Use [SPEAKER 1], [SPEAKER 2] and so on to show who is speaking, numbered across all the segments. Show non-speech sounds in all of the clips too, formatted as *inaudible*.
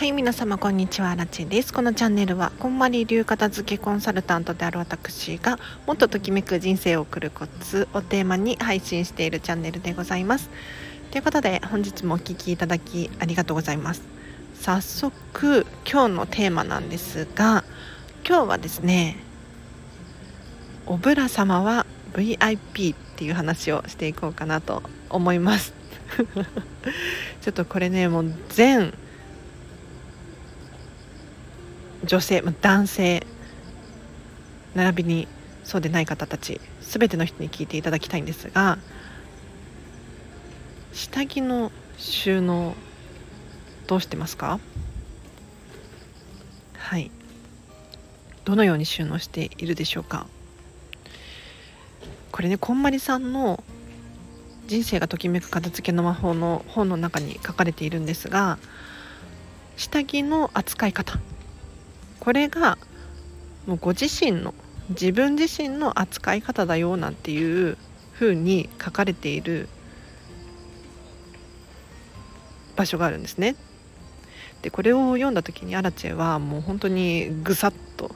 [SPEAKER 1] はい皆様こんにちはラチェです。このチャンネルはこんまり流片付けコンサルタントである私がもっとときめく人生を送るコツをテーマに配信しているチャンネルでございます。ということで本日もお聴きいただきありがとうございます。早速今日のテーマなんですが今日はですねおぶら様は VIP っていう話をしていこうかなと思います。*laughs* ちょっとこれねもう全女性男性並びにそうでない方たち全ての人に聞いていただきたいんですが下着の収納どうしてますか？はい。どのように収納しているでしょうか？これねこんまりさんの「人生がときめく片付けの魔法」の本の中に書かれているんですが下着の扱い方これがもうご自身の自分自身の扱い方だよなんていうふうに書かれている場所があるんですね。でこれを読んだ時にアラチェはもう本当にぐさっと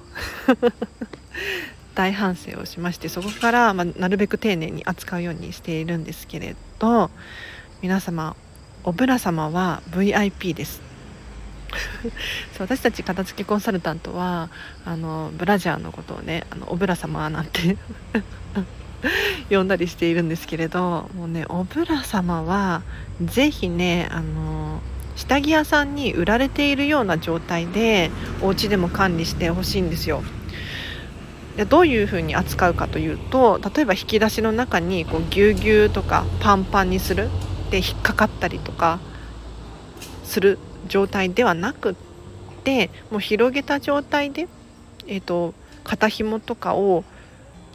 [SPEAKER 1] *laughs* 大反省をしましてそこから、まあ、なるべく丁寧に扱うようにしているんですけれど皆様おぶら様は VIP です *laughs* そう私たち片付けコンサルタントはあのブラジャーのことをねあのおぶら様なんて *laughs* 呼んだりしているんですけれどもうねおぶら様は是非ねあの下着屋さんに売られているような状態でお家でも管理してほしいんですよ。でどういうふうに扱うかというと例えば引き出しの中にこうぎゅうぎゅうとかパンパンにするで引っかかったりとかする状態ではなくってもう広げた状態で、えーと、肩紐とかを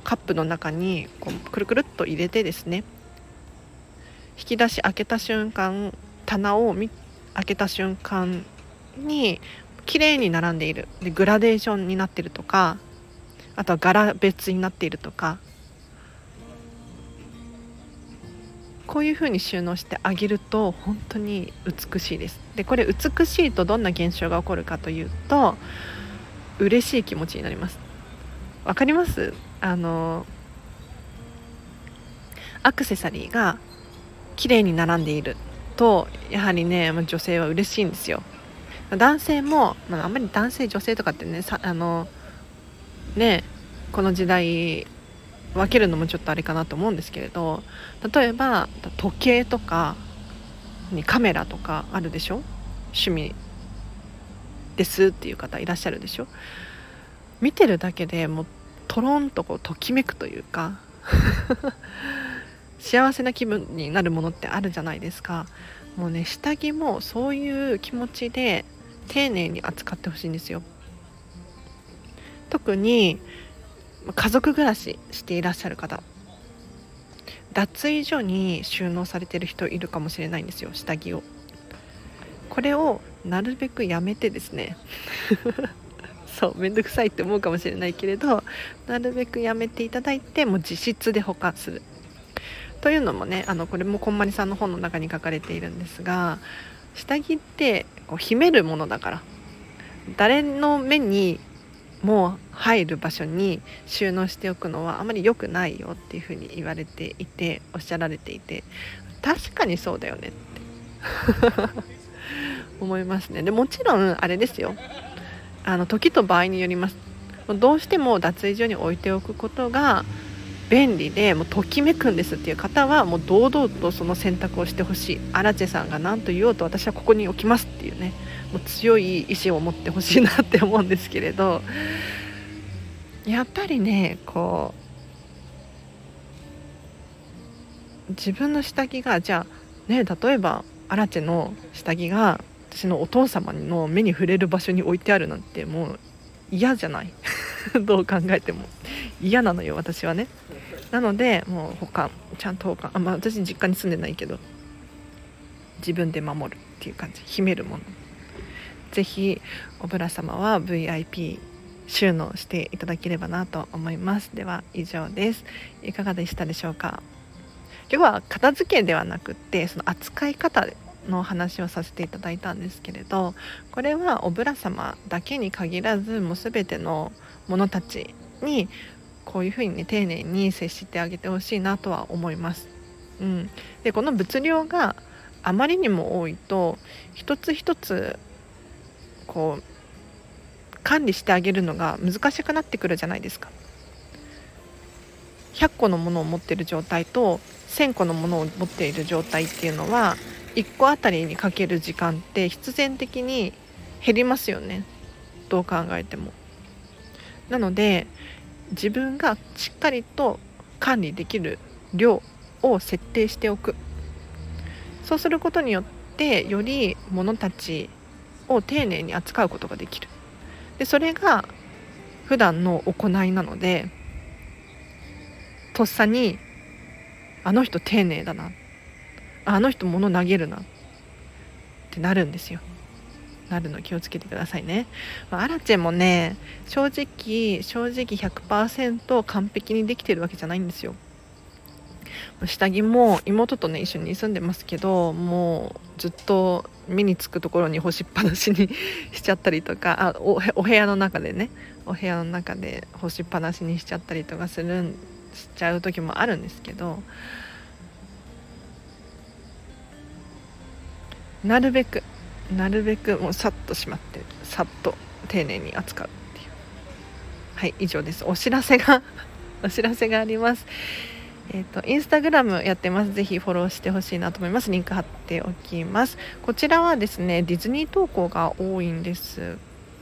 [SPEAKER 1] カップの中にこうくるくるっと入れてですね引き出し開けた瞬間棚を開けた瞬間に綺麗に並んでいる。でグラデーションになってるとかあとは柄別になっているとかこういうふうに収納してあげると本当に美しいです。でこれ美しいとどんな現象が起こるかというと嬉しい気持ちになります。わかります？あのアクセサリーが綺麗に並んでいるとやはりね女性は嬉しいんですよ。男性も、まあ、あんまり男性女性とかってねさあのねこの時代分けるのもちょっとあれかなと思うんですけれど例えば時計とかにカメラとかあるでしょ？趣味ですっていう方いらっしゃるでしょ？見てるだけでもうトロンとこうときめくというか *laughs* 幸せな気分になるものってあるじゃないですか。もうね下着もそういう気持ちで丁寧に扱ってほしいんですよ。特に家族暮らししていらっしゃる方。脱衣所に収納されてる人いるかもしれないんですよ下着を。これをなるべくやめてですね。*laughs* そう面倒くさいって思うかもしれないけれどなるべくやめていただいてもう自室で保管する。というのもねあのこれもこんまりさんの本の中に書かれているんですが下着ってこう秘めるものだから。誰の目にもう入る場所に収納しておくのはあまり良くないよっていうふうに言われていておっしゃられていて確かにそうだよねって。*laughs* 思いますね。でもちろんあれですよ。あの時と場合によります。どうしても脱衣所に置いておくことが便利でもうときめくんですっていう方はもう堂々とその選択をしてほしい。アラチェさんが何と言おうと私はここに置きますっていうね。もう強い意志を持ってほしいなって思うんですけれど。やっぱりねこう自分の下着がじゃあね例えばアラチェの下着が私のお父様の目に触れる場所に置いてあるなんてもう嫌じゃない？*laughs* どう考えても。嫌なのよ私はね。なのでもう保管ちゃんと保管。あ、まあ、私実家に住んでないけど自分で守るっていう感じ。秘めるもの。是非おぶら様は VIP 収納していただければなと思います。では以上です。いかがでしたでしょうか？今日は片付けではなくってその扱い方の話をさせていただいたんですけれどこれはおぶら様だけに限らずもう全ての者たちにこういうふうにね丁寧に接してあげてほしいなとは思います。うん、でこの物量があまりにも多いと一つ一つこう管理してあげるのが難しくなってくるじゃないですか。100個のものを持っている状態と1,000個のものを持っている状態っていうのは1個あたりにかける時間って必然的に減りますよねどう考えても。なので自分がしっかりと管理できる量を設定しておく。そうすることによってより物たちを丁寧に扱うことができる。でそれが普段の行いなのでとっさにあの人丁寧だな。あの人物投げるな。ってなるんですよ。なるの気をつけてくださいね、まあ、アラチェもね正直正直100%完璧にできてるわけじゃないんですよ。下着も妹とね一緒に住んでますけどもうずっと目につくところに干しっぱなしに *laughs* しちゃったりとかあおお部屋の中でねお部屋の中で干しっぱなしにしちゃったりとかするしちゃう時もあるんですけどなるべくなるべくもうさっとしまってさっと丁寧に扱うっていう。はい以上です。お知らせが *laughs* お知らせがあります。えっ、ー、とインスタグラムやってます。ぜひフォローしてほしいなと思います。リンク貼っておきます。こちらはですねディズニー投稿が多いんです。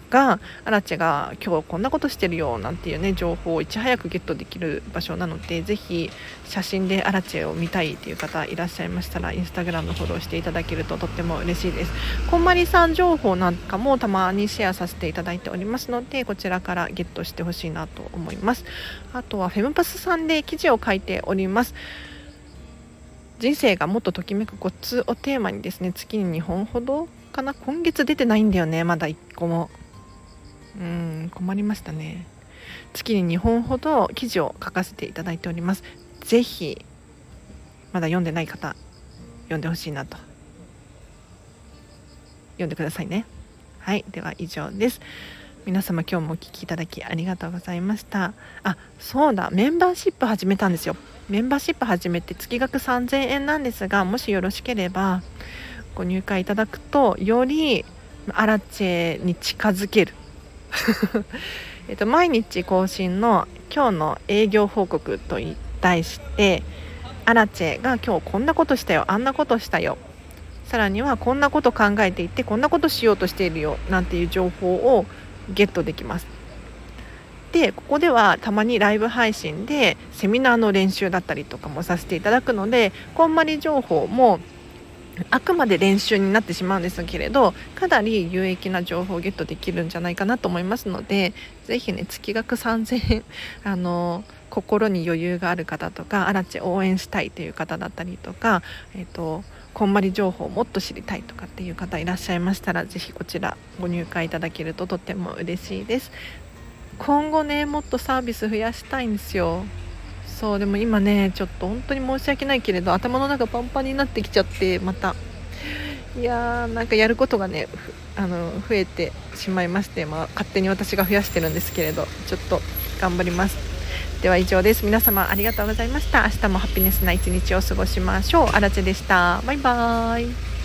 [SPEAKER 1] がアラチェが今日こんなことしてるよなんていうね情報をいち早くゲットできる場所なのでぜひ写真でアラチェを見たいという方いらっしゃいましたらインスタグラムのフォローしていただけるととっても嬉しいです。こんまりさん情報なんかもたまにシェアさせていただいておりますのでこちらからゲットしてほしいなと思います。あとはフェムパスさんで記事を書いております。人生がもっとときめくコツをテーマにですね月に2本ほどかな？今月出てないんだよねまだ1個も。うん困りましたね。月に2本ほど記事を書かせていただいております。是非まだ読んでない方読んでほしいなと。読んでくださいね。はいでは以上です。皆様今日もお聴きいただきありがとうございました。あそうだ。メンバーシップ始めたんですよ。メンバーシップ始めて月額3000円なんですがもしよろしければご入会いただくとよりアラチェに近づける。*laughs* えと毎日更新の今日の営業報告と題してアラチェが今日こんなことしたよあんなことしたよ。さらにはこんなこと考えていてこんなことしようとしているよなんていう情報をゲットできます。でここではたまにライブ配信でセミナーの練習だったりとかもさせていただくのでこんまり情報もあくまで練習になってしまうんですけれどかなり有益な情報をゲットできるんじゃないかなと思いますのでぜひね月額3000円 *laughs* あの心に余裕がある方とかアラチ応援したいという方だったりとか、えーと、こんまり情報をもっと知りたいとかっていう方いらっしゃいましたらぜひこちらご入会いただけるととっても嬉しいです。今後ねもっとサービス増やしたいんですよ。そうでも今ねちょっと本当に申し訳ないけれど頭の中パンパンになってきちゃってまた。いやーなんかやることがねあの増えてしまいまして、まあ、勝手に私が増やしてるんですけれどちょっと頑張ります。では以上です。皆様ありがとうございました。明日もハピネスな一日を過ごしましょう。あらでした。バイバーイ。